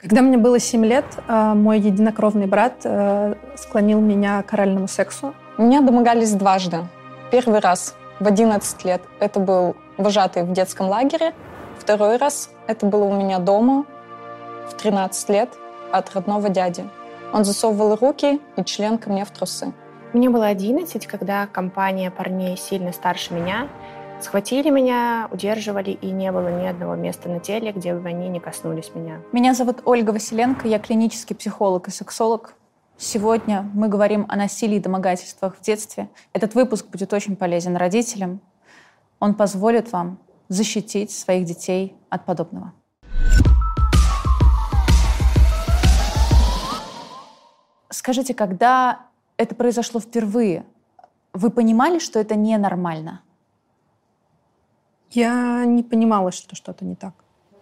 Когда мне было 7 лет, э, мой единокровный брат э, склонил меня к оральному сексу. Меня домогались дважды. Первый раз в 11 лет это был вожатый в детском лагере. Второй раз это было у меня дома в 13 лет от родного дяди. Он засовывал руки и член ко мне в трусы. Мне было 11, когда компания парней сильно старше меня Схватили меня, удерживали, и не было ни одного места на теле, где бы они не коснулись меня. Меня зовут Ольга Василенко, я клинический психолог и сексолог. Сегодня мы говорим о насилии и домогательствах в детстве. Этот выпуск будет очень полезен родителям. Он позволит вам защитить своих детей от подобного. Скажите, когда это произошло впервые, вы понимали, что это ненормально? Я не понимала, что что-то не так.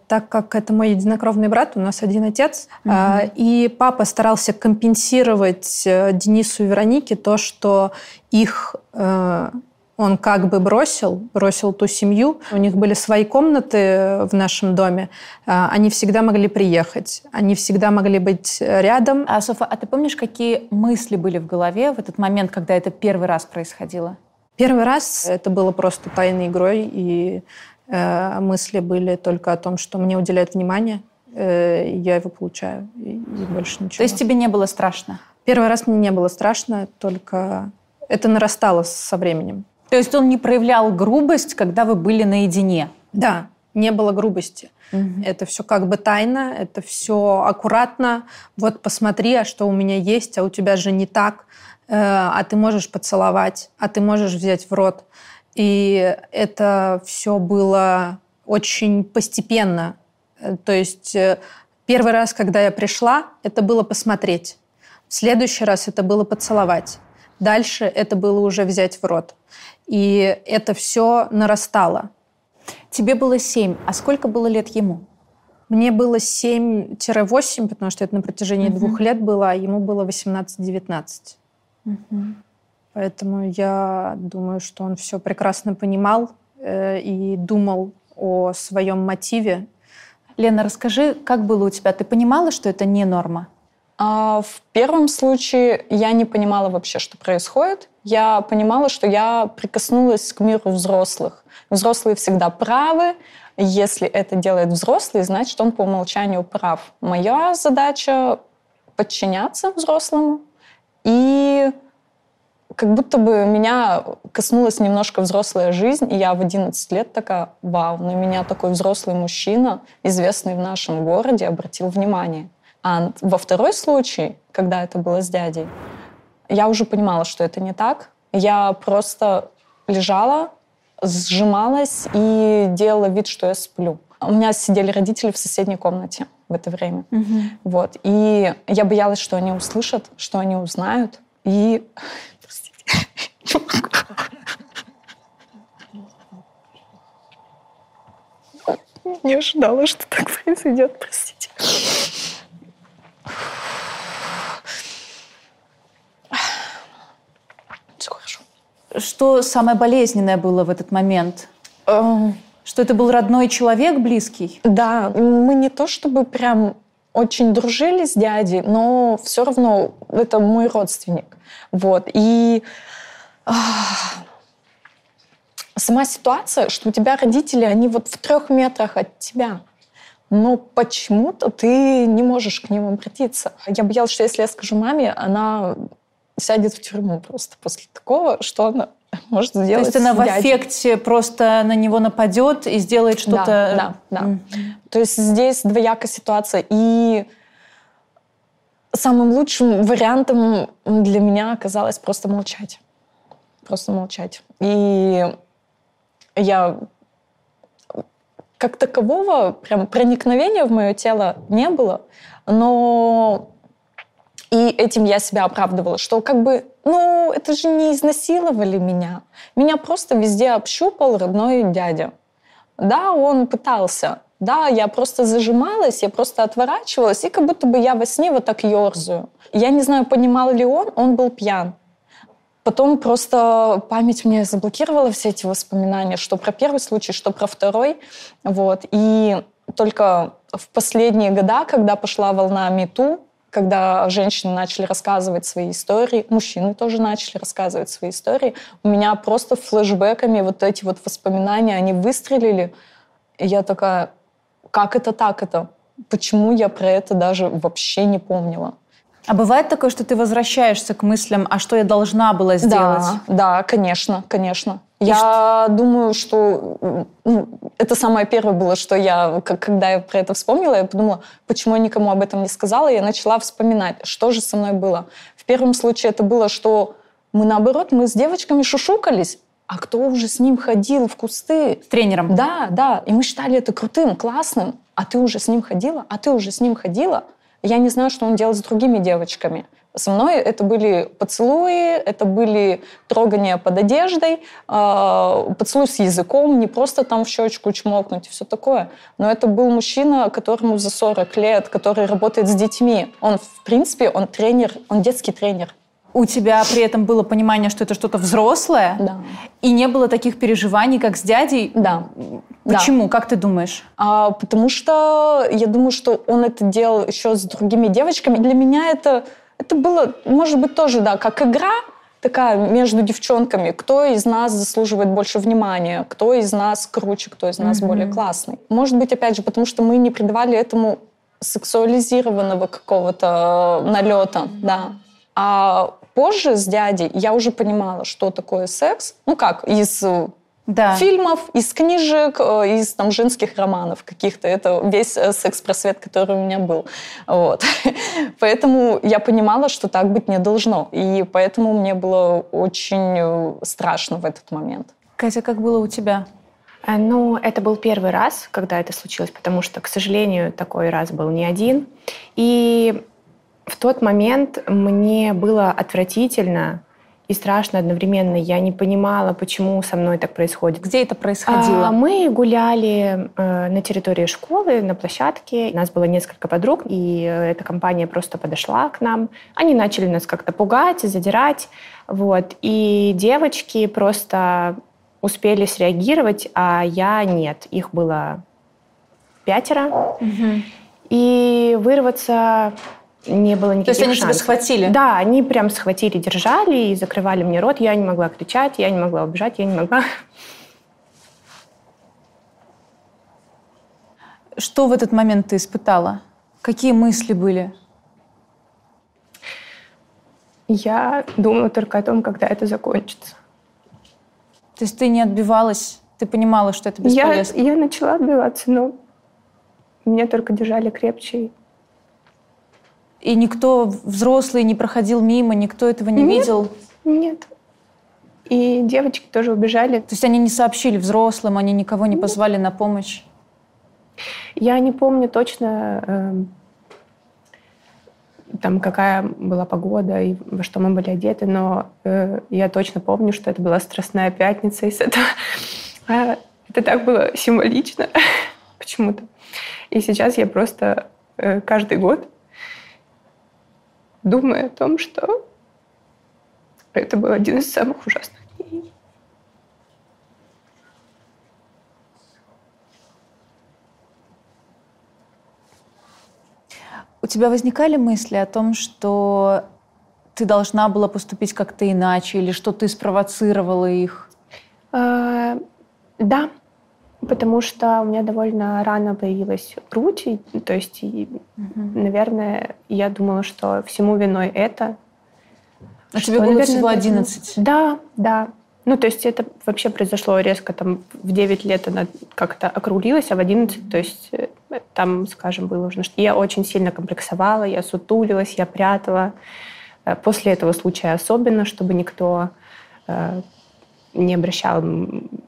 Так как это мой единокровный брат, у нас один отец, угу. и папа старался компенсировать э, Денису и Веронике то, что их э, он как бы бросил, бросил ту семью. У них были свои комнаты в нашем доме. Они всегда могли приехать, они всегда могли быть рядом. А, Софа, а ты помнишь, какие мысли были в голове в этот момент, когда это первый раз происходило? Первый раз это было просто тайной игрой, и э, мысли были только о том, что мне уделяют внимание, э, я его получаю, и, и больше ничего. То есть тебе не было страшно? Первый раз мне не было страшно, только это нарастало со временем. То есть он не проявлял грубость, когда вы были наедине? Да, не было грубости. Угу. Это все как бы тайно, это все аккуратно. Вот посмотри, а что у меня есть, а у тебя же не так. Э, а ты можешь поцеловать, а ты можешь взять в рот. И это все было очень постепенно. Э, то есть э, первый раз, когда я пришла, это было посмотреть. В следующий раз это было поцеловать. Дальше это было уже взять в рот. И это все нарастало. Тебе было семь, а сколько было лет ему? Мне было 7-8, потому что это на протяжении угу. двух лет было, а ему было 18-19. Угу. Поэтому я думаю, что он все прекрасно понимал э, и думал о своем мотиве. Лена, расскажи, как было у тебя? Ты понимала, что это не норма? А, в первом случае я не понимала вообще, что происходит. Я понимала, что я прикоснулась к миру взрослых. Взрослые всегда правы. Если это делает взрослый, значит, он по умолчанию прав. Моя задача подчиняться взрослому, и как будто бы меня коснулась немножко взрослая жизнь, и я в 11 лет такая, вау, на меня такой взрослый мужчина, известный в нашем городе, обратил внимание. А во второй случай, когда это было с дядей, я уже понимала, что это не так. Я просто лежала, сжималась и делала вид, что я сплю. У меня сидели родители в соседней комнате в это время. Угу. Вот. И я боялась, что они услышат, что они узнают. И... Не ожидала, что так произойдет, простите. Все хорошо. Что самое болезненное было в этот момент? Эм, что это был родной человек, близкий? Да, мы не то чтобы прям очень дружили с дядей, но все равно это мой родственник. Вот. И сама ситуация, что у тебя родители, они вот в трех метрах от тебя. Но почему-то ты не можешь к ним обратиться. Я боялась, что если я скажу маме, она сядет в тюрьму просто после такого, что она может сделать. То есть она в аффекте просто на него нападет и сделает что-то. Да, да, да. Mm-hmm. То есть здесь двоякая ситуация. И самым лучшим вариантом для меня оказалось просто молчать. Просто молчать. И я как такового прям проникновения в мое тело не было, но и этим я себя оправдывала, что как бы, ну, это же не изнасиловали меня. Меня просто везде общупал родной дядя. Да, он пытался. Да, я просто зажималась, я просто отворачивалась, и как будто бы я во сне вот так ерзаю. Я не знаю, понимал ли он, он был пьян. Потом просто память мне заблокировала все эти воспоминания, что про первый случай, что про второй. Вот. И только в последние года, когда пошла волна МИТУ, когда женщины начали рассказывать свои истории, мужчины тоже начали рассказывать свои истории, у меня просто флешбеками вот эти вот воспоминания, они выстрелили. И я такая, как это так это? Почему я про это даже вообще не помнила? А бывает такое, что ты возвращаешься к мыслям, а что я должна была сделать? Да, да, конечно, конечно. Я думаю, что ну, это самое первое было, что я, когда я про это вспомнила, я подумала, почему я никому об этом не сказала, и я начала вспоминать, что же со мной было. В первом случае это было, что мы наоборот, мы с девочками шушукались, а кто уже с ним ходил в кусты? С тренером? Да, да. И мы считали это крутым, классным. А ты уже с ним ходила? А ты уже с ним ходила? Я не знаю, что он делал с другими девочками. Со мной это были поцелуи, это были трогания под одеждой, э, поцелуй с языком, не просто там в щечку чмокнуть и все такое. Но это был мужчина, которому за 40 лет, который работает с детьми. Он, в принципе, он тренер, он детский тренер у тебя при этом было понимание, что это что-то взрослое, да. и не было таких переживаний, как с дядей. Да. Почему? Да. Как ты думаешь? А, потому что я думаю, что он это делал еще с другими девочками. Для меня это, это было, может быть, тоже, да, как игра такая между девчонками. Кто из нас заслуживает больше внимания? Кто из нас круче? Кто из нас mm-hmm. более классный? Может быть, опять же, потому что мы не придавали этому сексуализированного какого-то налета, да. А позже с дядей я уже понимала, что такое секс. Ну как, из э, да. фильмов, из книжек, э, из там, женских романов каких-то. Это весь э, секс-просвет, который у меня был. Вот. Поэтому я понимала, что так быть не должно. И поэтому мне было очень страшно в этот момент. Катя, как было у тебя? Ну, это был первый раз, когда это случилось, потому что, к сожалению, такой раз был не один. И в тот момент мне было отвратительно и страшно одновременно. Я не понимала, почему со мной так происходит. Где это происходило? А, мы гуляли э, на территории школы, на площадке. У нас было несколько подруг, и э, эта компания просто подошла к нам. Они начали нас как-то пугать, задирать. Вот. И девочки просто успели среагировать, а я нет. Их было пятеро. Угу. И вырваться не было никаких То есть они шансов. тебя схватили? Да, они прям схватили, держали и закрывали мне рот. Я не могла кричать, я не могла убежать, я не могла... Что в этот момент ты испытала? Какие мысли были? Я думала только о том, когда это закончится. То есть ты не отбивалась? Ты понимала, что это бесполезно? Я, я начала отбиваться, но меня только держали крепче. И никто взрослый не проходил мимо, никто этого не нет, видел? Нет. И девочки тоже убежали. То есть они не сообщили взрослым, они никого не позвали на помощь? Я не помню точно, э, там, какая была погода и во что мы были одеты, но э, я точно помню, что это была Страстная пятница, и это, э, это так было символично почему-то. И сейчас я просто э, каждый год думая о том, что это был один из самых ужасных дней. У тебя возникали мысли о том, что ты должна была поступить как-то иначе, или что ты спровоцировала их? А, да, Потому что у меня довольно рано появилась грудь, и, то есть, и, угу. наверное, я думала, что всему виной это. А что, тебе было наверное, всего 11? Да, да. Ну, то есть это вообще произошло резко, там, в 9 лет она как-то округлилась, а в 11, то есть э, там, скажем, было уже... Я очень сильно комплексовала, я сутулилась, я прятала. Э, после этого случая особенно, чтобы никто э, не обращал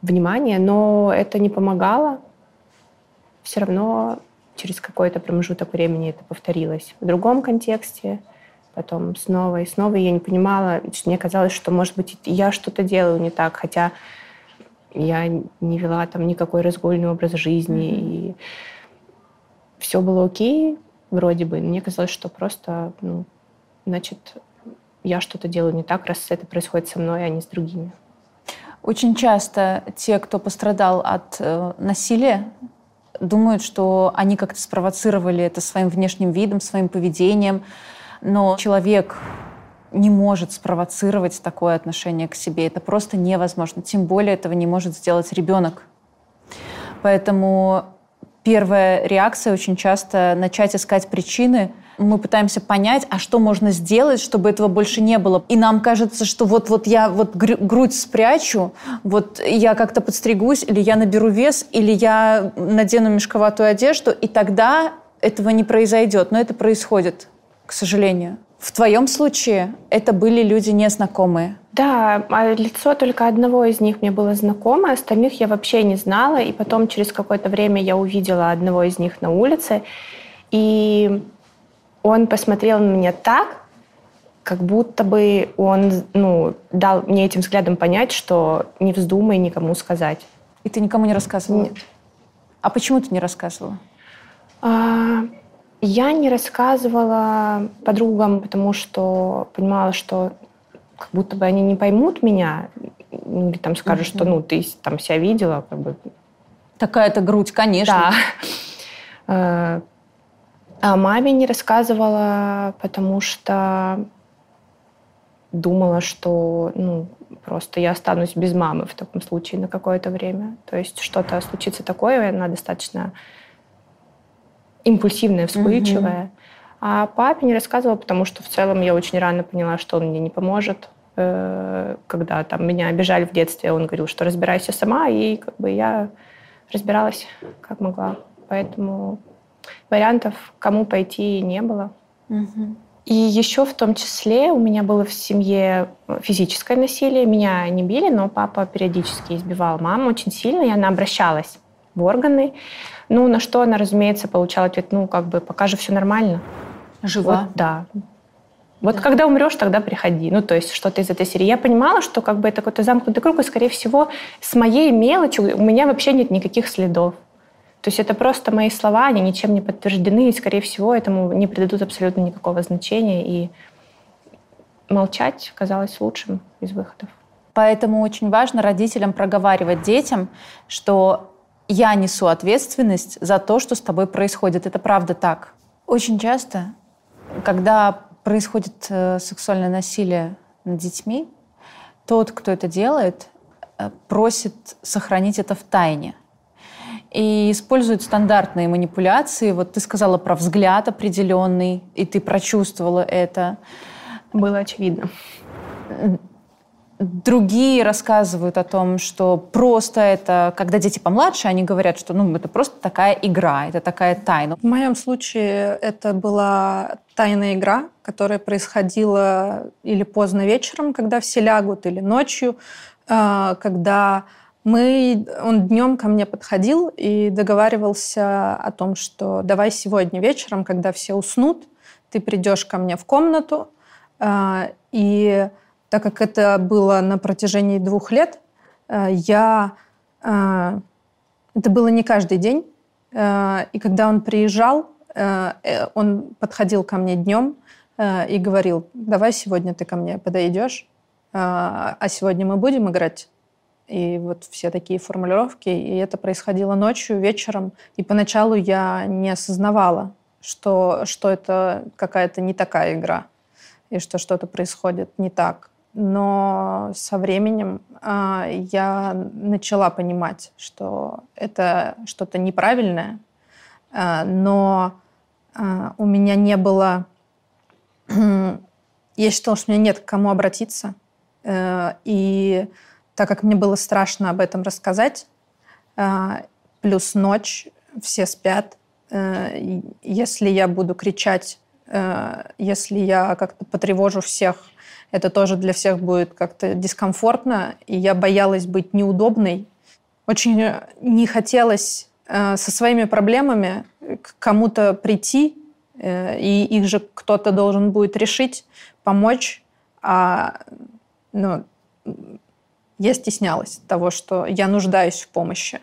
внимания, но это не помогало. Все равно через какой-то промежуток времени это повторилось в другом контексте, потом снова и снова. И я не понимала, мне казалось, что, может быть, я что-то делаю не так, хотя я не вела там никакой разгульный образ жизни, mm-hmm. и все было окей, вроде бы. Мне казалось, что просто, ну, значит, я что-то делаю не так, раз это происходит со мной, а не с другими. Очень часто те, кто пострадал от э, насилия, думают, что они как-то спровоцировали это своим внешним видом, своим поведением. Но человек не может спровоцировать такое отношение к себе. Это просто невозможно. Тем более этого не может сделать ребенок. Поэтому первая реакция очень часто начать искать причины. Мы пытаемся понять, а что можно сделать, чтобы этого больше не было. И нам кажется, что вот, вот я вот грудь спрячу, вот я как-то подстригусь, или я наберу вес, или я надену мешковатую одежду, и тогда этого не произойдет. Но это происходит, к сожалению. В твоем случае это были люди незнакомые. Да, а лицо только одного из них мне было знакомо, остальных я вообще не знала. И потом через какое-то время я увидела одного из них на улице. И он посмотрел на меня так, как будто бы он ну, дал мне этим взглядом понять, что не вздумай никому сказать. И ты никому не рассказывала? Нет. А почему ты не рассказывала? А, я не рассказывала подругам, потому что понимала, что как будто бы они не поймут меня, или там скажут, mm-hmm. что ну ты там себя видела, как бы. Такая-то грудь, конечно. Да. А маме не рассказывала, потому что думала, что ну, просто я останусь без мамы в таком случае на какое-то время. То есть что-то случится такое, она достаточно импульсивная, вспыльчивая. Угу. А папе не рассказывала, потому что в целом я очень рано поняла, что он мне не поможет. Э, когда там меня обижали в детстве, он говорил, что разбирайся сама, и как бы я разбиралась как могла. Поэтому вариантов, кому пойти, не было. Угу. И еще в том числе у меня было в семье физическое насилие. Меня не били, но папа периодически избивал маму очень сильно, и она обращалась в органы. Ну, на что она, разумеется, получала ответ, ну, как бы, пока же все нормально. Жива? Вот, да. Вот да. когда умрешь, тогда приходи. Ну, то есть что-то из этой серии. Я понимала, что как бы это какой-то замкнутый круг, и, скорее всего, с моей мелочью у меня вообще нет никаких следов. То есть это просто мои слова, они ничем не подтверждены, и, скорее всего, этому не придадут абсолютно никакого значения. И молчать казалось лучшим из выходов. Поэтому очень важно родителям проговаривать детям, что я несу ответственность за то, что с тобой происходит. Это правда так. Очень часто, когда происходит э, сексуальное насилие над детьми, тот, кто это делает, э, просит сохранить это в тайне. И используют стандартные манипуляции. Вот ты сказала про взгляд определенный, и ты прочувствовала это. Было очевидно. Другие рассказывают о том, что просто это, когда дети помладше, они говорят, что ну, это просто такая игра, это такая тайна. В моем случае это была тайная игра, которая происходила или поздно вечером, когда все лягут, или ночью, а, когда мы, он днем ко мне подходил и договаривался о том, что давай сегодня вечером, когда все уснут, ты придешь ко мне в комнату, а, и так как это было на протяжении двух лет, э, я... Э, это было не каждый день. Э, и когда он приезжал, он подходил ко мне днем и говорил, давай сегодня ты ко мне подойдешь, а сегодня мы будем играть. И вот все такие формулировки. И это происходило ночью, вечером. И поначалу я не осознавала, что, что это какая-то не такая игра и что что-то происходит не так но со временем э, я начала понимать, что это что-то неправильное, э, но э, у меня не было... я считала, что у меня нет к кому обратиться. Э, и так как мне было страшно об этом рассказать, э, плюс ночь, все спят, э, если я буду кричать, э, если я как-то потревожу всех, это тоже для всех будет как-то дискомфортно, и я боялась быть неудобной. Очень не хотелось со своими проблемами к кому-то прийти, и их же кто-то должен будет решить, помочь. А ну, я стеснялась того, что я нуждаюсь в помощи.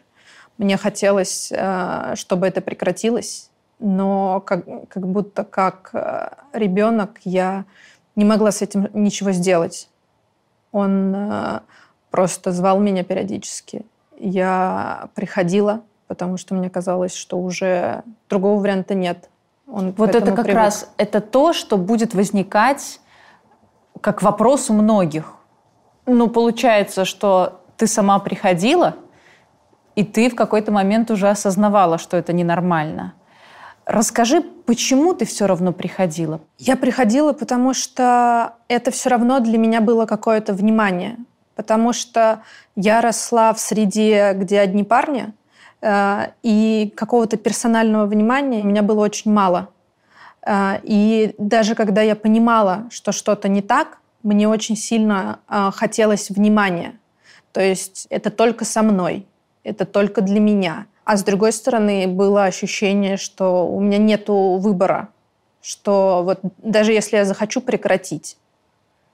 Мне хотелось, э, чтобы это прекратилось, но как, как будто как э, ребенок я не могла с этим ничего сделать. Он э, просто звал меня периодически. Я приходила, потому что мне казалось, что уже другого варианта нет. Он вот это как привык. раз это то, что будет возникать как вопрос у многих. Ну, получается, что ты сама приходила, и ты в какой-то момент уже осознавала, что это ненормально. Расскажи, почему ты все равно приходила? Я приходила, потому что это все равно для меня было какое-то внимание. Потому что я росла в среде, где одни парни, э, и какого-то персонального внимания у меня было очень мало. Э, и даже когда я понимала, что что-то не так, мне очень сильно э, хотелось внимания. То есть это только со мной, это только для меня. А с другой стороны, было ощущение, что у меня нет выбора, что вот даже если я захочу прекратить,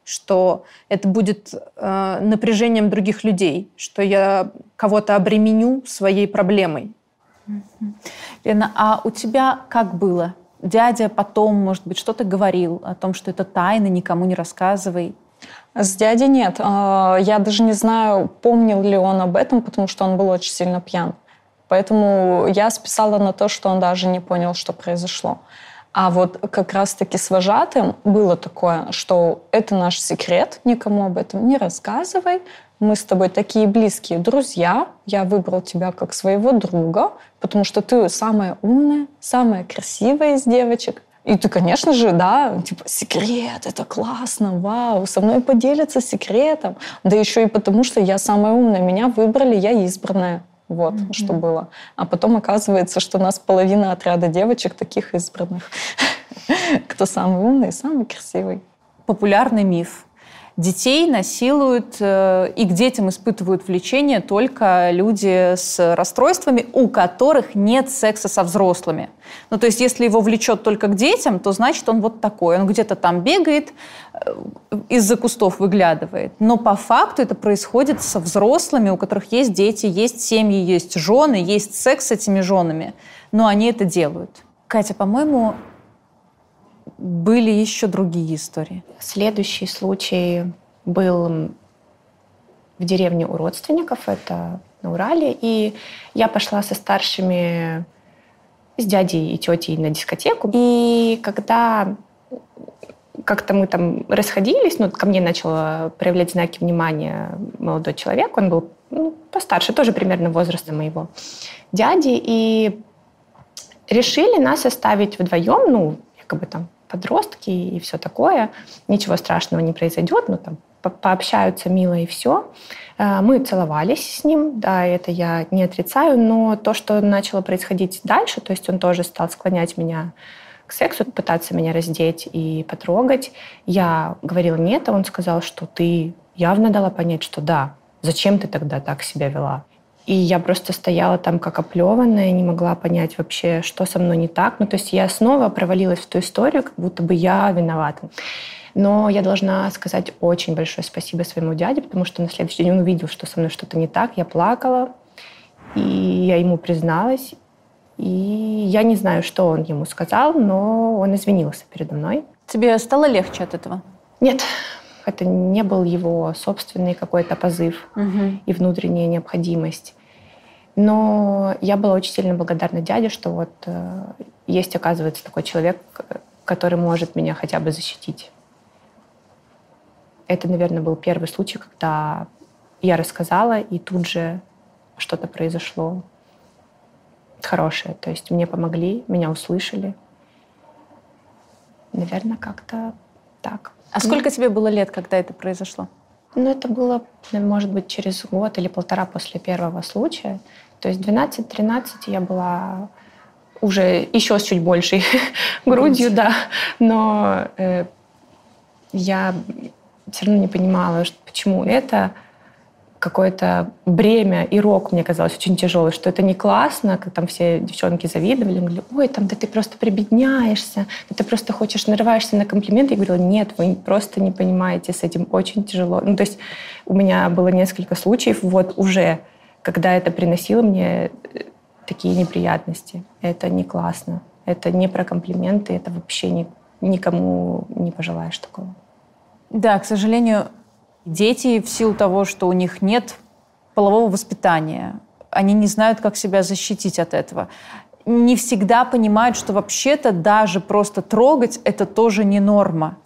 что это будет э, напряжением других людей, что я кого-то обременю своей проблемой. Лена, а у тебя как было? Дядя потом, может быть, что-то говорил о том, что это тайна, никому не рассказывай. С дядей нет. А, я даже не знаю, помнил ли он об этом, потому что он был очень сильно пьян. Поэтому я списала на то, что он даже не понял, что произошло. А вот как раз-таки с вожатым было такое, что это наш секрет, никому об этом не рассказывай. Мы с тобой такие близкие друзья. Я выбрал тебя как своего друга, потому что ты самая умная, самая красивая из девочек. И ты, конечно же, да, типа, секрет, это классно, вау, со мной поделятся секретом. Да еще и потому, что я самая умная, меня выбрали, я избранная. Вот, mm-hmm. что было. А потом оказывается, что у нас половина отряда девочек таких избранных. Кто самый умный, самый красивый. Популярный миф детей насилуют э, и к детям испытывают влечение только люди с расстройствами, у которых нет секса со взрослыми. Ну, то есть, если его влечет только к детям, то значит он вот такой. Он где-то там бегает, э, из-за кустов выглядывает. Но по факту это происходит со взрослыми, у которых есть дети, есть семьи, есть жены, есть секс с этими женами. Но они это делают. Катя, по-моему, были еще другие истории? Следующий случай был в деревне у родственников, это на Урале, и я пошла со старшими, с дядей и тетей на дискотеку. И когда как-то мы там расходились, ну, ко мне начал проявлять знаки внимания молодой человек, он был ну, постарше, тоже примерно возраста моего дяди, и решили нас оставить вдвоем, ну, якобы там подростки и все такое. Ничего страшного не произойдет, ну там по пообщаются мило и все. Э, мы целовались с ним, да, это я не отрицаю, но то, что начало происходить дальше, то есть он тоже стал склонять меня к сексу, пытаться меня раздеть и потрогать. Я говорила нет, а он сказал, что ты явно дала понять, что да, зачем ты тогда так себя вела? И я просто стояла там как оплеванная, не могла понять вообще, что со мной не так. Ну, то есть я снова провалилась в ту историю, как будто бы я виновата. Но я должна сказать очень большое спасибо своему дяде, потому что на следующий день он увидел, что со мной что-то не так. Я плакала, и я ему призналась. И я не знаю, что он ему сказал, но он извинился передо мной. Тебе стало легче от этого? Нет, это не был его собственный какой-то позыв угу. и внутренняя необходимость. Но я была очень сильно благодарна дяде, что вот э, есть, оказывается, такой человек, который может меня хотя бы защитить. Это, наверное, был первый случай, когда я рассказала, и тут же что-то произошло хорошее. То есть мне помогли, меня услышали. Наверное, как-то так. А сколько тебе было лет, когда это произошло? Ну, это было, может быть, через год или полтора после первого случая. То есть 12-13 я была уже еще с чуть большей грудью, да. Но э, я все равно не понимала, что, почему это какое-то бремя и рок мне казалось очень тяжелый, что это не классно, как там все девчонки завидовали, говорили, ой, там, да ты просто прибедняешься, да ты просто хочешь, нарываешься на комплименты. Я говорила, нет, вы просто не понимаете, с этим очень тяжело. Ну, то есть у меня было несколько случаев вот уже, когда это приносило мне э, такие неприятности. Это не классно. Это не про комплименты, это вообще ни, никому не пожелаешь такого. Да, к сожалению, Дети в силу того, что у них нет полового воспитания, они не знают, как себя защитить от этого. Не всегда понимают, что вообще-то даже просто трогать – это тоже не норма.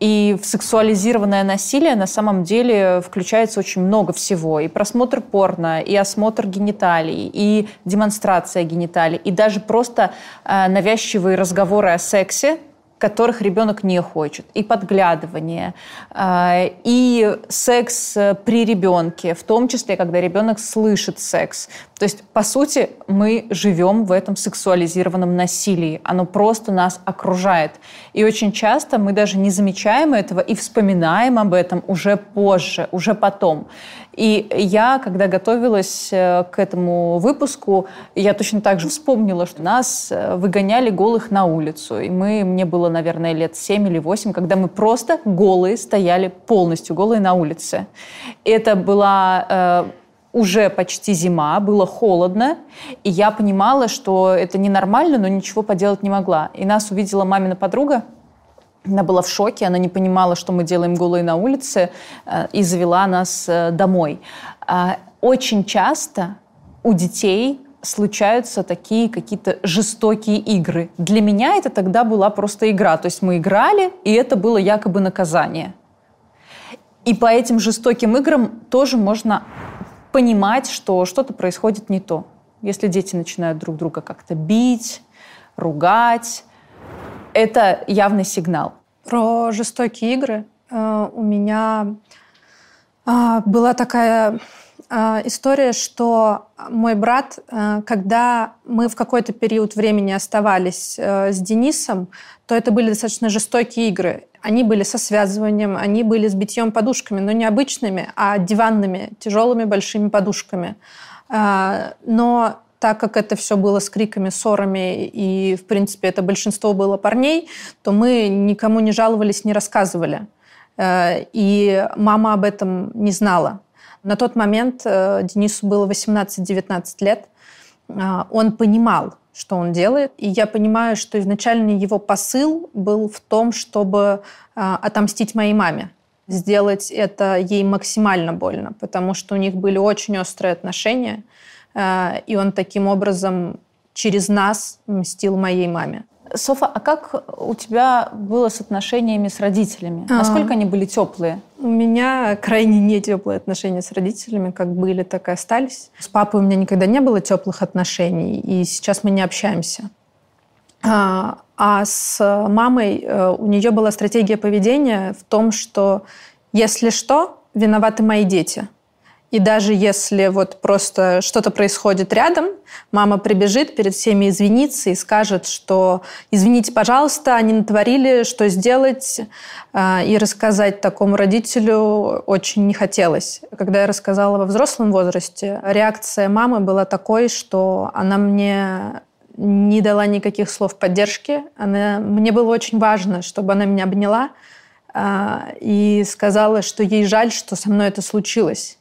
И в сексуализированное насилие на самом деле включается очень много всего. И просмотр порно, и осмотр гениталий, и демонстрация гениталий, и даже просто э, навязчивые разговоры о сексе, которых ребенок не хочет, и подглядывание, э, и секс при ребенке, в том числе, когда ребенок слышит секс. То есть, по сути, мы живем в этом сексуализированном насилии. Оно просто нас окружает. И очень часто мы даже не замечаем этого и вспоминаем об этом уже позже, уже потом. И я, когда готовилась э, к этому выпуску, я точно так же вспомнила, что нас э, выгоняли голых на улицу. И мы, мне было, наверное, лет 7 или 8, когда мы просто голые стояли, полностью голые на улице. Это была э, уже почти зима, было холодно, и я понимала, что это ненормально, но ничего поделать не могла. И нас увидела мамина подруга, она была в шоке, она не понимала, что мы делаем голые на улице, э, и завела нас э, домой. А, очень часто у детей случаются такие какие-то жестокие игры. Для меня это тогда была просто игра. То есть мы играли, и это было якобы наказание. И по этим жестоким играм тоже можно понимать, что что-то происходит не то. Если дети начинают друг друга как-то бить, ругать, это явный сигнал. Про жестокие игры э, у меня э, была такая э, история, что мой брат, э, когда мы в какой-то период времени оставались э, с Денисом, то это были достаточно жестокие игры. Они были со связыванием, они были с битьем подушками, но не обычными, а диванными, тяжелыми большими подушками. Э, но так как это все было с криками, ссорами, и, в принципе, это большинство было парней, то мы никому не жаловались, не рассказывали. Э, и мама об этом не знала. На тот момент э, Денису было 18-19 лет. Э, он понимал, что он делает. И я понимаю, что изначально его посыл был в том, чтобы отомстить моей маме сделать это ей максимально больно, потому что у них были очень острые отношения. И он таким образом через нас мстил моей маме. Софа, а как у тебя было с отношениями с родителями? А. Насколько они были теплые? У меня крайне не теплые отношения с родителями, как были, так и остались. С папой у меня никогда не было теплых отношений, и сейчас мы не общаемся. А, а с мамой э, у нее была стратегия поведения в том, что если что, виноваты мои дети. И даже если вот просто что-то происходит рядом, мама прибежит перед всеми извиниться и скажет, что извините, пожалуйста, они натворили, что сделать. А, и рассказать такому родителю очень не хотелось. Когда я рассказала во взрослом возрасте, реакция мамы была такой, что она мне не дала никаких слов поддержки. Она, мне было очень важно, чтобы она меня обняла а, и сказала, что ей жаль, что со мной это случилось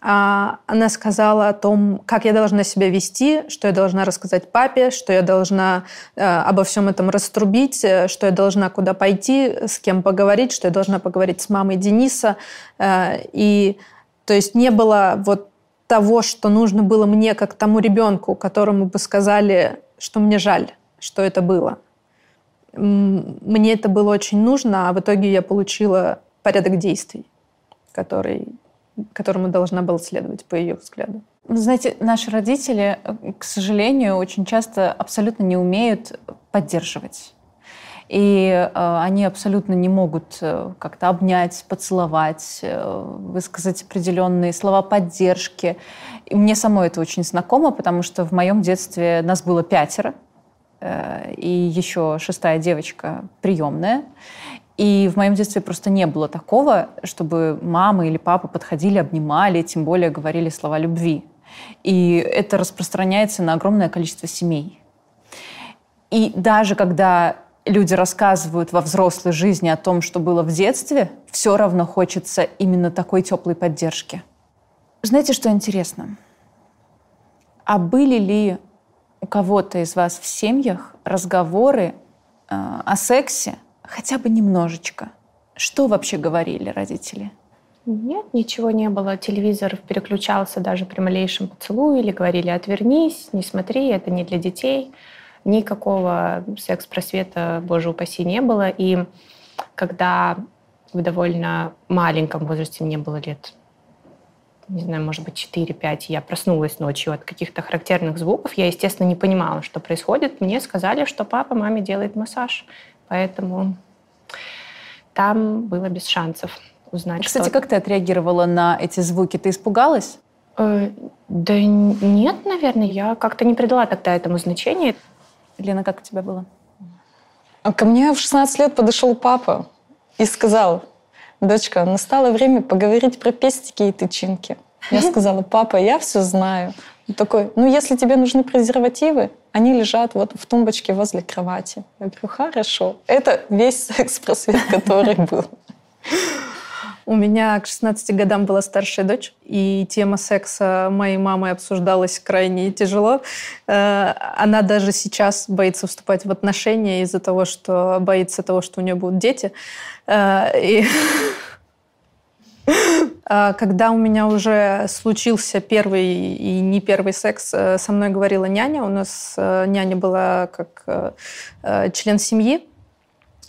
она сказала о том, как я должна себя вести, что я должна рассказать папе, что я должна э, обо всем этом раструбить, э, что я должна куда пойти, с кем поговорить, что я должна поговорить с мамой Дениса. Э, и то есть не было вот того, что нужно было мне, как тому ребенку, которому бы сказали, что мне жаль, что это было. Мне это было очень нужно, а в итоге я получила порядок действий, который которому должна была следовать, по ее взгляду. Знаете, наши родители, к сожалению, очень часто абсолютно не умеют поддерживать. И э, они абсолютно не могут э, как-то обнять, поцеловать, э, высказать определенные слова поддержки. И мне самой это очень знакомо, потому что в моем детстве нас было пятеро, э, и еще шестая девочка приемная. И в моем детстве просто не было такого, чтобы мама или папа подходили, обнимали, тем более говорили слова любви. И это распространяется на огромное количество семей. И даже когда люди рассказывают во взрослой жизни о том, что было в детстве, все равно хочется именно такой теплой поддержки. Знаете, что интересно? А были ли у кого-то из вас в семьях разговоры э, о сексе, Хотя бы немножечко. Что вообще говорили родители? Нет, ничего не было. Телевизор переключался даже при малейшем поцелуе или говорили «отвернись, не смотри, это не для детей». Никакого секс-просвета, боже упаси, не было. И когда в довольно маленьком возрасте, мне было лет, не знаю, может быть, 4-5, я проснулась ночью от каких-то характерных звуков, я, естественно, не понимала, что происходит. Мне сказали, что папа маме делает массаж. Поэтому там было без шансов узнать. Кстати, что как ты отреагировала на эти звуки? Ты испугалась? Э, да нет, наверное, я как-то не придала тогда этому значения. Лена, как у тебя было? А ко мне в 16 лет подошел папа и сказал, дочка, настало время поговорить про пестики и тычинки. Я сказала, папа, я все знаю. Он такой, ну если тебе нужны презервативы, они лежат вот в тумбочке возле кровати. Я говорю, хорошо. Это весь секс-просвет, который был. У меня к 16 годам была старшая дочь, и тема секса моей мамой обсуждалась крайне тяжело. Э, она даже сейчас боится вступать в отношения из-за того, что боится того, что у нее будут дети. Э, и когда у меня уже случился первый и не первый секс, э, со мной говорила няня. У нас няня была как член семьи.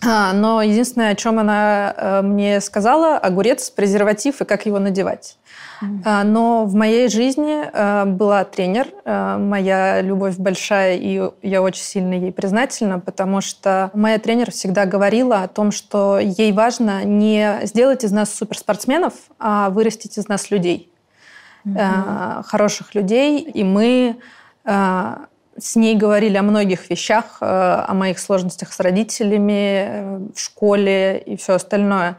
А, но единственное, о чем она э, мне сказала, огурец, презерватив и как его надевать. Mm-hmm. Но в моей жизни э, была тренер, э, моя любовь большая, и я очень сильно ей признательна, потому что моя тренер всегда говорила о том, что ей важно не сделать из нас суперспортсменов, а вырастить из нас людей, mm-hmm. хороших людей, и мы с ней говорили о многих вещах, о моих сложностях с родителями, э, в школе и все остальное.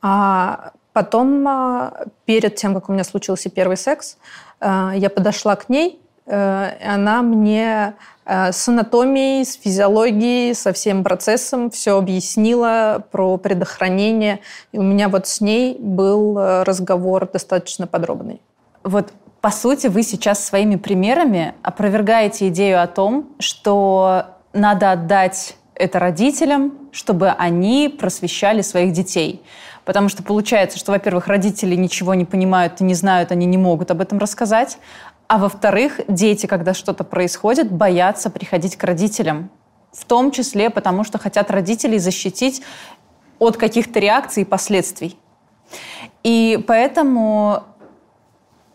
А потом, э, перед тем, как у меня случился первый секс, я подошла к ней, и она мне с анатомией, с физиологией, со всем процессом все объяснила про предохранение. И у меня вот с ней был разговор достаточно подробный. Вот по сути, вы сейчас своими примерами опровергаете идею о том, что надо отдать это родителям, чтобы они просвещали своих детей. Потому что получается, что, во-первых, родители ничего не понимают и не знают, они не могут об этом рассказать. А во-вторых, дети, когда что-то происходит, боятся приходить к родителям. В том числе потому, что хотят родителей защитить от каких-то реакций и последствий. И поэтому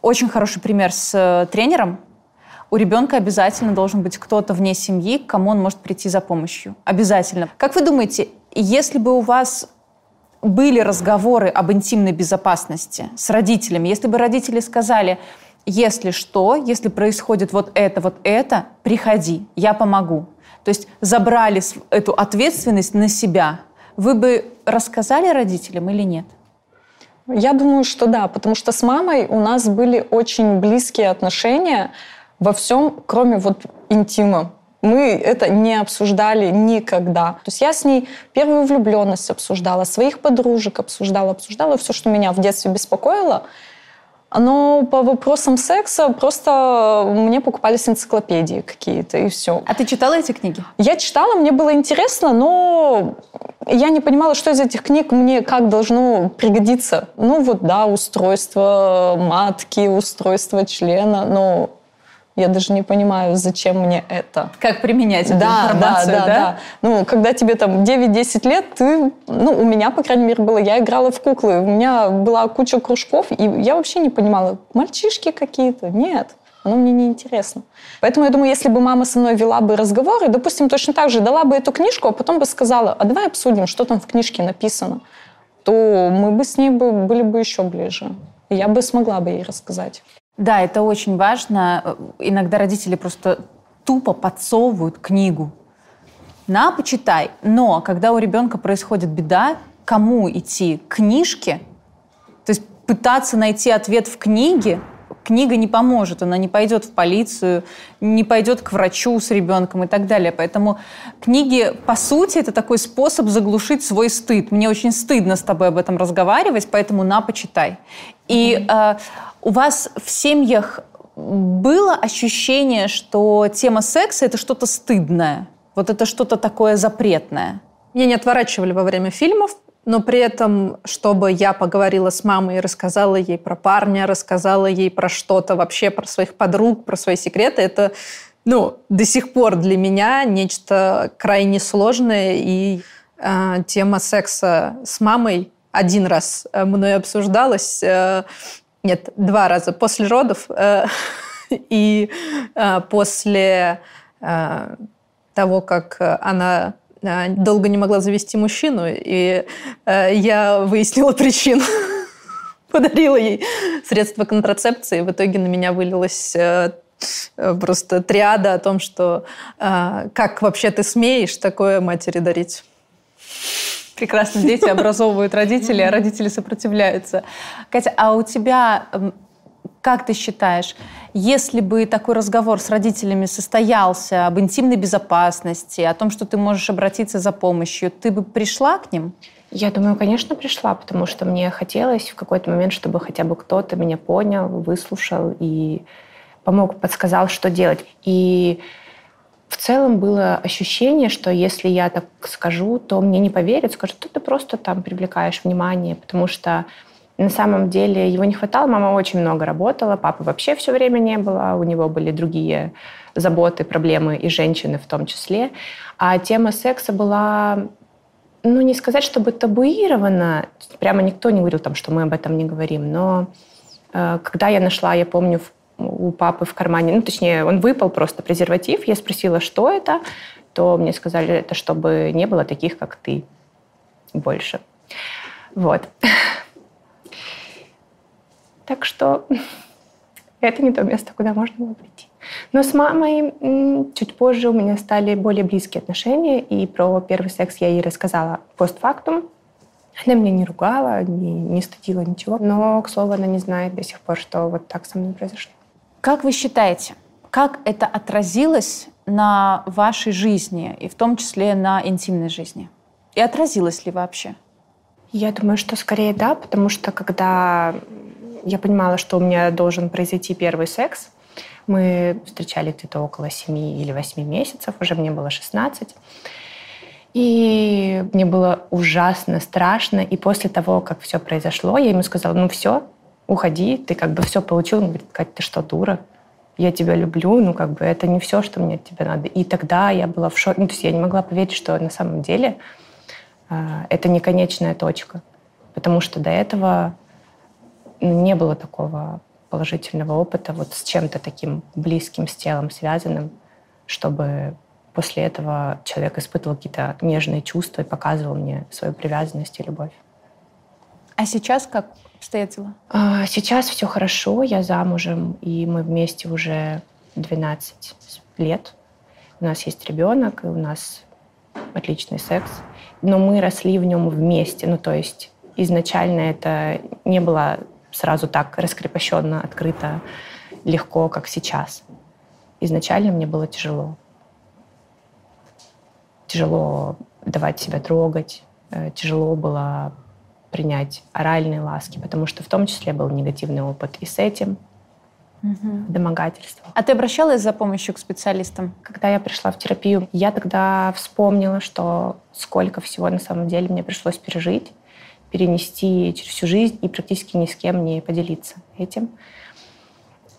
очень хороший пример с э, тренером. У ребенка обязательно должен быть кто-то вне семьи, к кому он может прийти за помощью. Обязательно. Как вы думаете, если бы у вас были разговоры об интимной безопасности с родителями, если бы родители сказали, если что, если происходит вот это, вот это, приходи, я помогу. То есть забрали эту ответственность на себя. Вы бы рассказали родителям или нет? Я думаю, что да, потому что с мамой у нас были очень близкие отношения во всем, кроме вот интима. Мы это не обсуждали никогда. То есть я с ней первую влюбленность обсуждала, своих подружек обсуждала, обсуждала все, что меня в детстве беспокоило. Но по вопросам секса просто мне покупались энциклопедии какие-то, и все. А ты читала эти книги? Я читала, мне было интересно, но я не понимала, что из этих книг мне как должно пригодиться. Ну вот, да, устройство матки, устройство члена, но я даже не понимаю, зачем мне это. Как применять эту да, информацию, да, да, да? да. Ну, когда тебе там 9-10 лет, ты, ну, у меня, по крайней мере, было, я играла в куклы, у меня была куча кружков, и я вообще не понимала, мальчишки какие-то, нет оно мне не интересно. Поэтому я думаю, если бы мама со мной вела бы разговоры, допустим, точно так же дала бы эту книжку, а потом бы сказала, а давай обсудим, что там в книжке написано, то мы бы с ней бы, были бы еще ближе. И я бы смогла бы ей рассказать. Да, это очень важно. Иногда родители просто тупо подсовывают книгу. На, почитай. Но когда у ребенка происходит беда, кому идти? К книжке? То есть пытаться найти ответ в книге, книга не поможет, она не пойдет в полицию, не пойдет к врачу с ребенком и так далее. Поэтому книги, по сути, это такой способ заглушить свой стыд. Мне очень стыдно с тобой об этом разговаривать, поэтому на, почитай. И э, у вас в семьях было ощущение, что тема секса это что-то стыдное, вот это что-то такое запретное? Меня не отворачивали во время фильмов, но при этом, чтобы я поговорила с мамой и рассказала ей про парня, рассказала ей про что-то вообще, про своих подруг, про свои секреты, это ну, до сих пор для меня нечто крайне сложное. И э, тема секса с мамой один раз э, мной обсуждалась. Э, нет, два раза. После родов э, и э, после э, того, как она долго не могла завести мужчину, и я выяснила причину. Подарила ей средства контрацепции. В итоге на меня вылилась э, просто триада о том, что как вообще ты смеешь такое матери дарить. Прекрасно, дети образовывают родителей, а родители сопротивляются. Катя, а у тебя как ты считаешь, если бы такой разговор с родителями состоялся об интимной безопасности, о том, что ты можешь обратиться за помощью, ты бы пришла к ним? Я думаю, конечно, пришла, потому что мне хотелось в какой-то момент, чтобы хотя бы кто-то меня понял, выслушал и помог, подсказал, что делать. И в целом было ощущение, что если я так скажу, то мне не поверят, скажут, что ты просто там привлекаешь внимание, потому что на самом деле его не хватало, мама очень много работала, папы вообще все время не было, у него были другие заботы, проблемы и женщины в том числе. А тема секса была, ну не сказать, чтобы табуирована, прямо никто не говорил там, что мы об этом не говорим, но э, когда я нашла, я помню, у папы в кармане, ну точнее, он выпал просто презерватив, я спросила, что это, то мне сказали, это чтобы не было таких, как ты больше. Вот. Так что это не то место, куда можно было прийти. Но с мамой чуть позже у меня стали более близкие отношения, и про первый секс я ей рассказала постфактум. Она меня не ругала, не, не стыдила ничего. Но, к слову, она не знает до сих пор, что вот так со мной произошло. Как вы считаете, как это отразилось на вашей жизни, и в том числе на интимной жизни? И отразилось ли вообще? Я думаю, что скорее да, потому что когда я понимала, что у меня должен произойти первый секс. Мы встречались где-то около 7 или 8 месяцев, уже мне было 16. И мне было ужасно страшно. И после того, как все произошло, я ему сказала, ну все, уходи, ты как бы все получил. Он говорит, Катя, ты что, дура? Я тебя люблю, ну как бы это не все, что мне от тебя надо. И тогда я была в шоке. Ну, то есть я не могла поверить, что на самом деле э, это не конечная точка. Потому что до этого не было такого положительного опыта вот с чем-то таким близким, с телом связанным, чтобы после этого человек испытывал какие-то нежные чувства и показывал мне свою привязанность и любовь. А сейчас как дела? А, сейчас все хорошо, я замужем, и мы вместе уже 12 лет. У нас есть ребенок, и у нас отличный секс. Но мы росли в нем вместе. Ну, то есть изначально это не было сразу так раскрепощенно, открыто, легко, как сейчас. Изначально мне было тяжело. Тяжело давать себя трогать, э, тяжело было принять оральные ласки, потому что в том числе был негативный опыт и с этим, угу. домогательство. А ты обращалась за помощью к специалистам? Когда я пришла в терапию, я тогда вспомнила, что сколько всего на самом деле мне пришлось пережить, перенести через всю жизнь и практически ни с кем не поделиться этим.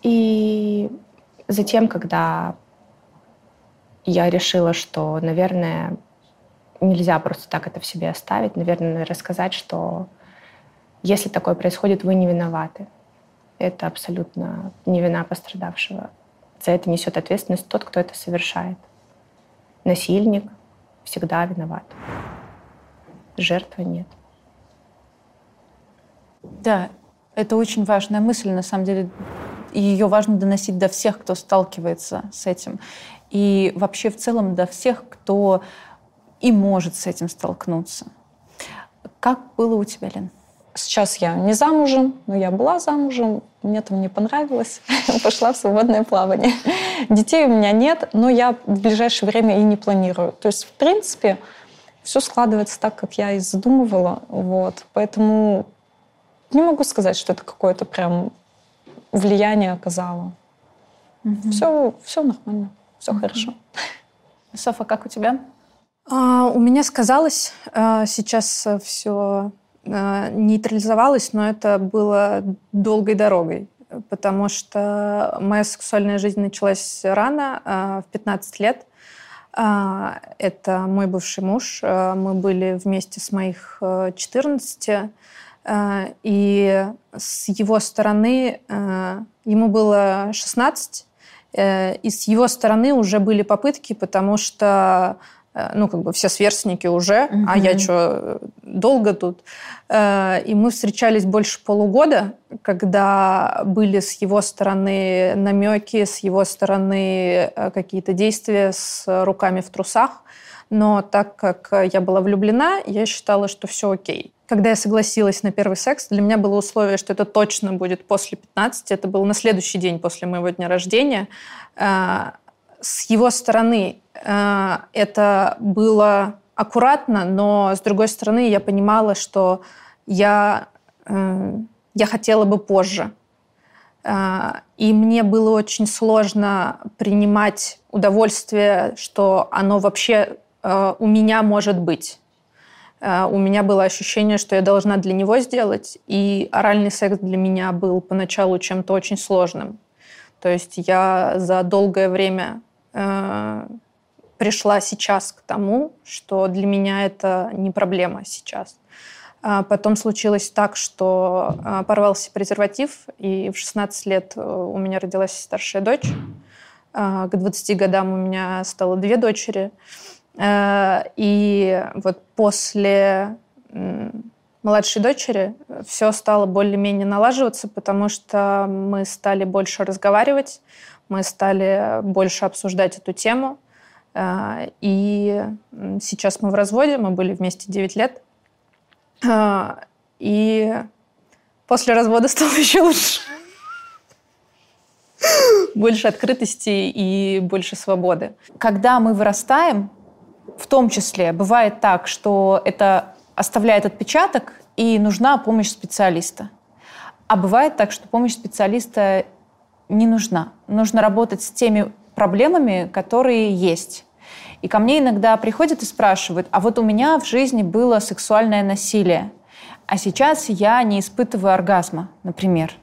И затем, когда я решила, что, наверное, нельзя просто так это в себе оставить, наверное, рассказать, что если такое происходит, вы не виноваты. Это абсолютно не вина пострадавшего. За это несет ответственность тот, кто это совершает. Насильник всегда виноват. Жертвы нет. Да, это очень важная мысль, на самом деле. И ее важно доносить до всех, кто сталкивается с этим. И вообще в целом до всех, кто и может с этим столкнуться. Как было у тебя, Лен? Сейчас я не замужем, но я была замужем, мне там не понравилось, пошла в свободное плавание. Детей у меня нет, но я в ближайшее время и не планирую. То есть, в принципе, все складывается так, как я и задумывала. Вот. Поэтому не могу сказать, что это какое-то прям влияние оказало. Угу. Все, все нормально, все угу. хорошо. Софа, как у тебя? А, у меня сказалось, а, сейчас все а, нейтрализовалось, но это было долгой дорогой, потому что моя сексуальная жизнь началась рано, в 15 лет. Это мой бывший муж. Мы были вместе с моих 14. И с его стороны, ему было 16, э, и с его стороны уже были попытки, потому что Э, ну, как бы все сверстники уже, угу. а я что, долго тут. Э, и мы встречались больше полугода, когда были с его стороны намеки, с его стороны э, какие-то действия с руками в трусах. Но так как я была влюблена, я считала, что все окей. Когда я согласилась на первый секс, для меня было условие, что это точно будет после 15. Это был на следующий день после моего дня рождения. С его стороны Э, это было аккуратно, но с другой стороны я понимала, что я, э, я хотела бы позже. Э, и мне было очень сложно принимать удовольствие, что оно вообще у меня может быть. У меня было ощущение, что я должна для него сделать, и оральный секс для меня был поначалу чем-то очень сложным. То есть я за долгое время пришла сейчас к тому, что для меня это не проблема сейчас. А потом случилось так, что а, порвался презерватив, и в 16 лет э, у меня родилась старшая дочь. А, к 20 годам у меня стало две дочери. Э, и вот после младшей дочери все стало более-менее налаживаться, потому что мы стали больше разговаривать, мы стали больше обсуждать эту тему. А, и сейчас мы в разводе, мы были вместе 9 лет. А, и после развода стало еще лучше. Больше открытости и больше свободы. Когда мы вырастаем, в том числе, бывает так, что это оставляет отпечаток, и нужна помощь специалиста. А бывает так, что помощь специалиста не нужна. Нужно работать с теми проблемами, которые есть. И ко мне иногда приходят и спрашивают, а вот у меня в жизни было сексуальное насилие, а сейчас я не испытываю оргазма, например.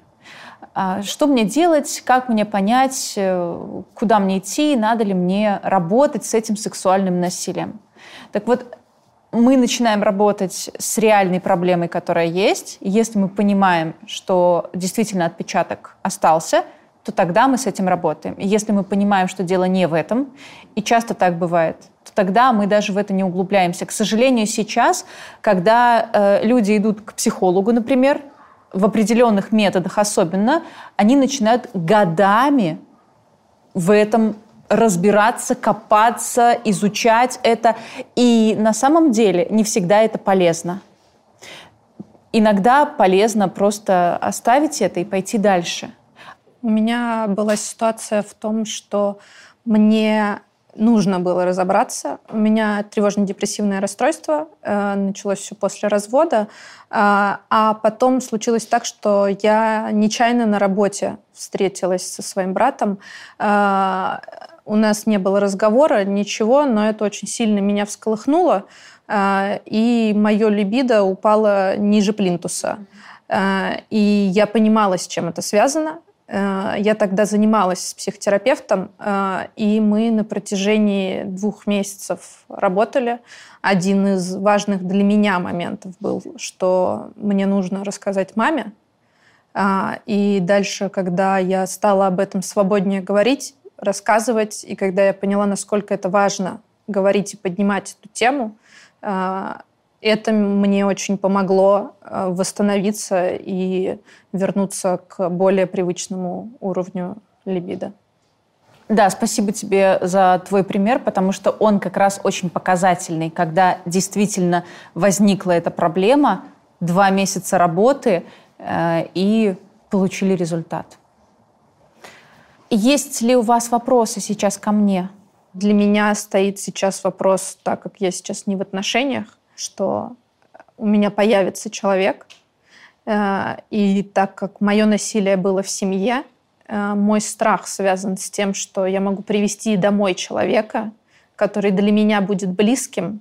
А что мне делать, как мне понять, э, куда мне идти, надо ли мне работать с этим сексуальным насилием. Так вот, мы начинаем работать с реальной проблемой, которая есть. Если мы понимаем, что действительно отпечаток остался, то тогда мы с этим работаем. Если мы понимаем, что дело не в этом, и часто так бывает, то тогда мы даже в это не углубляемся. К сожалению, сейчас, когда э, люди идут к психологу, например, в определенных методах особенно, они начинают годами в этом разбираться, копаться, изучать это. И на самом деле не всегда это полезно. Иногда полезно просто оставить это и пойти дальше. У меня была ситуация в том, что мне нужно было разобраться. У меня тревожно-депрессивное расстройство, э, началось все после развода, э, а потом случилось так, что я нечаянно на работе встретилась со своим братом. У нас не было разговора, ничего, но это очень сильно меня всколыхнуло, э, и мое либидо упало ниже плинтуса. Э, и я понимала, с чем это связано. Э, я тогда занималась с психотерапевтом, и мы на протяжении двух месяцев работали. Один из важных для меня моментов был, что мне нужно рассказать маме. И дальше, когда я стала об этом свободнее говорить, рассказывать, и когда я поняла, насколько это важно говорить и поднимать эту тему, это мне очень помогло э, восстановиться и вернуться к более привычному уровню либидо. Да, спасибо тебе за твой пример, потому что он как раз очень показательный, когда действительно возникла эта проблема, два месяца работы э, и получили результат. Есть ли у вас вопросы сейчас ко мне? Для меня стоит сейчас вопрос, так как я сейчас не в отношениях, что у меня появится человек, э, и так как мое насилие было в семье, э, мой страх связан с тем, что я могу привести домой человека, который для меня будет близким,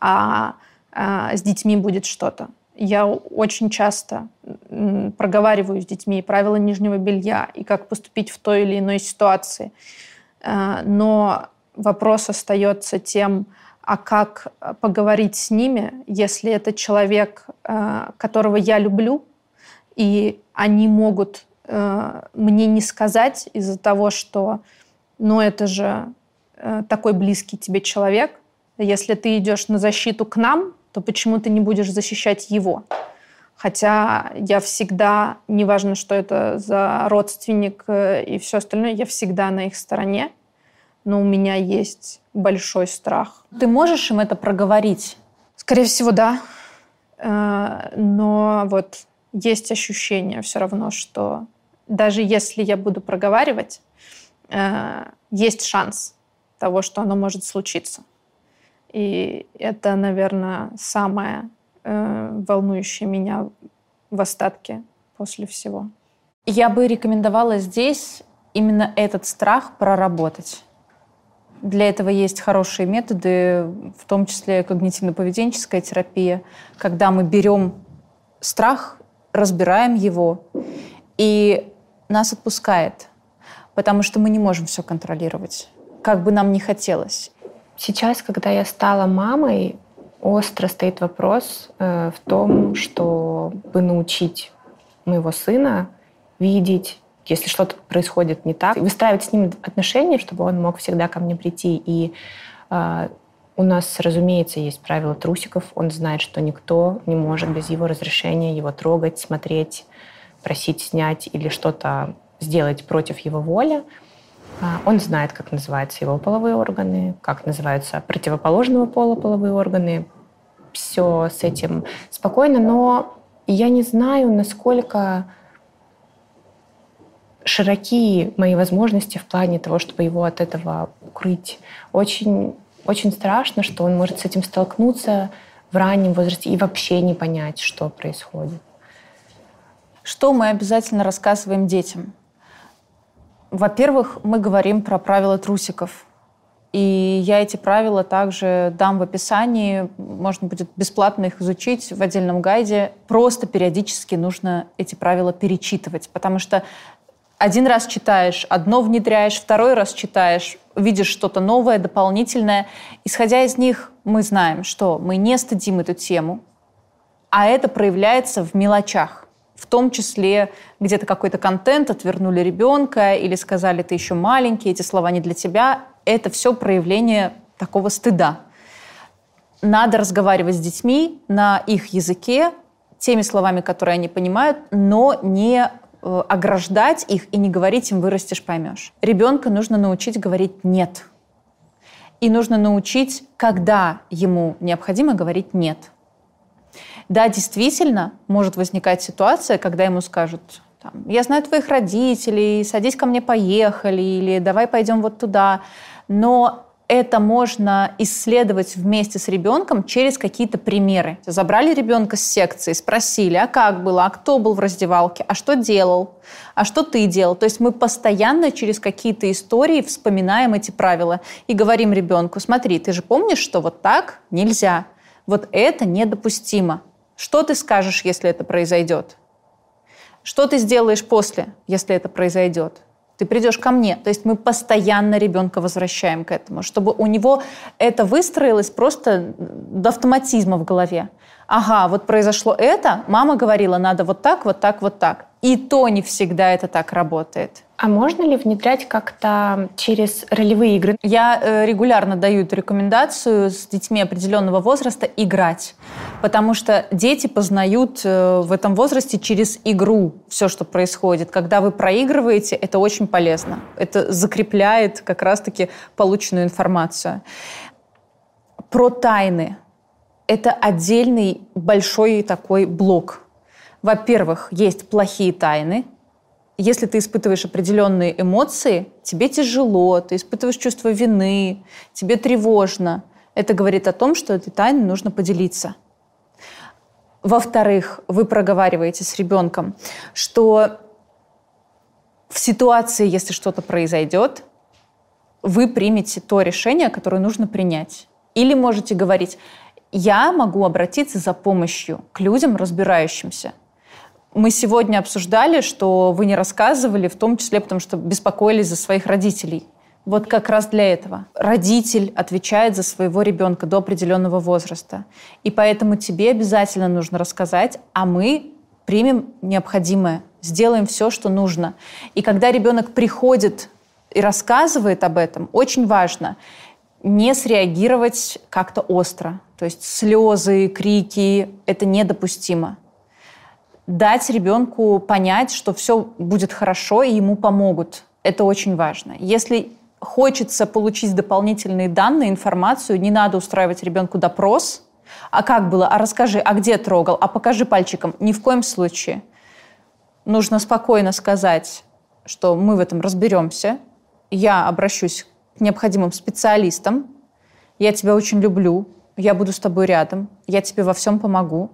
а, а с детьми будет что-то. Я очень часто проговариваю с детьми правила нижнего белья и как поступить в той или иной ситуации. А, но вопрос остается тем, а как поговорить с ними, если это человек, а, которого я люблю, и они могут мне не сказать из-за того, что ну это же такой близкий тебе человек. Если ты идешь на защиту к нам, то почему ты не будешь защищать его? Хотя я всегда, неважно, что это за родственник э, и все остальное, я всегда на их стороне. Но у меня есть большой страх. Ты можешь им это проговорить? Скорее всего, да. Э, но вот есть ощущение все равно, что даже если я буду проговаривать, э, есть шанс того, что оно может случиться. И это, наверное, самое э, волнующее меня в остатке после всего. Я бы рекомендовала здесь именно этот страх проработать. Для этого есть хорошие методы, в том числе когнитивно-поведенческая терапия, когда мы берем страх, разбираем его, и нас отпускает, потому что мы не можем все контролировать, как бы нам ни хотелось. Сейчас, когда я стала мамой, остро стоит вопрос э, в том, чтобы научить моего сына видеть, если что-то происходит не так, выстраивать с ним отношения, чтобы он мог всегда ко мне прийти. И э, у нас, разумеется, есть правила трусиков. Он знает, что никто не может без его разрешения его трогать, смотреть, просить снять или что-то сделать против его воли. А, он знает, как называются его половые органы, как называются противоположного пола половые органы. Все с этим спокойно, но я не знаю, насколько широки мои возможности в плане того, чтобы его от этого укрыть. Очень, очень страшно, что он может с этим столкнуться в раннем возрасте и вообще не понять, что происходит. Что мы обязательно рассказываем детям? Во-первых, мы говорим про правила трусиков. И я эти правила также дам в описании. Можно будет бесплатно их изучить в отдельном гайде. Просто периодически нужно эти правила перечитывать, потому что один раз читаешь, одно внедряешь, второй раз читаешь, видишь что-то новое, дополнительное. Исходя из них, мы знаем, что мы не стыдим эту тему, а это проявляется в мелочах в том числе где-то какой-то контент, отвернули ребенка или сказали, ты еще маленький, эти слова не для тебя. Это все проявление такого стыда. Надо разговаривать с детьми на их языке, теми словами, которые они понимают, но не э, ограждать их и не говорить им «вырастешь, поймешь». Ребенка нужно научить говорить «нет». И нужно научить, когда ему необходимо говорить «нет». Да, действительно, может возникать ситуация, когда ему скажут, там, я знаю твоих родителей, садись ко мне, поехали, или давай пойдем вот туда. Но это можно исследовать вместе с ребенком через какие-то примеры. Забрали ребенка с секции, спросили, а как было, а кто был в раздевалке, а что делал, а что ты делал. То есть мы постоянно через какие-то истории вспоминаем эти правила и говорим ребенку, смотри, ты же помнишь, что вот так нельзя, вот это недопустимо. Что ты скажешь, если это произойдет? Что ты сделаешь после, если это произойдет? Ты придешь ко мне. То есть мы постоянно ребенка возвращаем к этому, чтобы у него это выстроилось просто до автоматизма в голове. Ага, вот произошло это, мама говорила, надо вот так, вот так, вот так. И то не всегда это так работает. А можно ли внедрять как-то через ролевые игры? Я э, регулярно даю эту рекомендацию с детьми определенного возраста играть, потому что дети познают э, в этом возрасте через игру все, что происходит. Когда вы проигрываете, это очень полезно. Это закрепляет как раз-таки полученную информацию. Про тайны. Это отдельный большой такой блок. Во-первых, есть плохие тайны, если ты испытываешь определенные эмоции, тебе тяжело, ты испытываешь чувство вины, тебе тревожно. Это говорит о том, что этой тайной нужно поделиться. Во-вторых, вы проговариваете с ребенком, что в ситуации, если что-то произойдет, вы примете то решение, которое нужно принять. Или можете говорить, я могу обратиться за помощью к людям, разбирающимся. Мы сегодня обсуждали, что вы не рассказывали, в том числе потому, что беспокоились за своих родителей. Вот как раз для этого. Родитель отвечает за своего ребенка до определенного возраста. И поэтому тебе обязательно нужно рассказать, а мы примем необходимое, сделаем все, что нужно. И когда ребенок приходит и рассказывает об этом, очень важно не среагировать как-то остро. То есть слезы, крики – это недопустимо. Дать ребенку понять, что все будет хорошо и ему помогут. Это очень важно. Если хочется получить дополнительные данные, информацию, не надо устраивать ребенку допрос. А как было? А расскажи, а где трогал? А покажи пальчиком. Ни в коем случае. Нужно спокойно сказать, что мы в этом разберемся, я обращусь к необходимым специалистам, я тебя очень люблю, я буду с тобой рядом, я тебе во всем помогу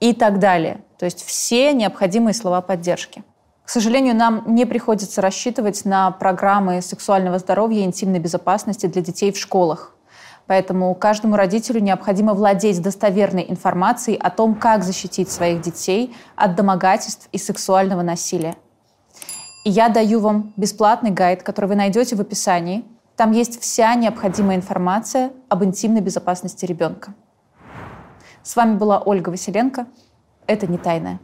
и так далее. То есть все необходимые слова поддержки. К сожалению, нам не приходится рассчитывать на программы сексуального здоровья и интимной безопасности для детей в школах. Поэтому каждому родителю необходимо владеть достоверной информацией о том, как защитить своих детей от домогательств и сексуального насилия. И я даю вам бесплатный гайд, который вы найдете в описании. Там есть вся необходимая информация об интимной безопасности ребенка. С вами была Ольга Василенко. Это не тайное.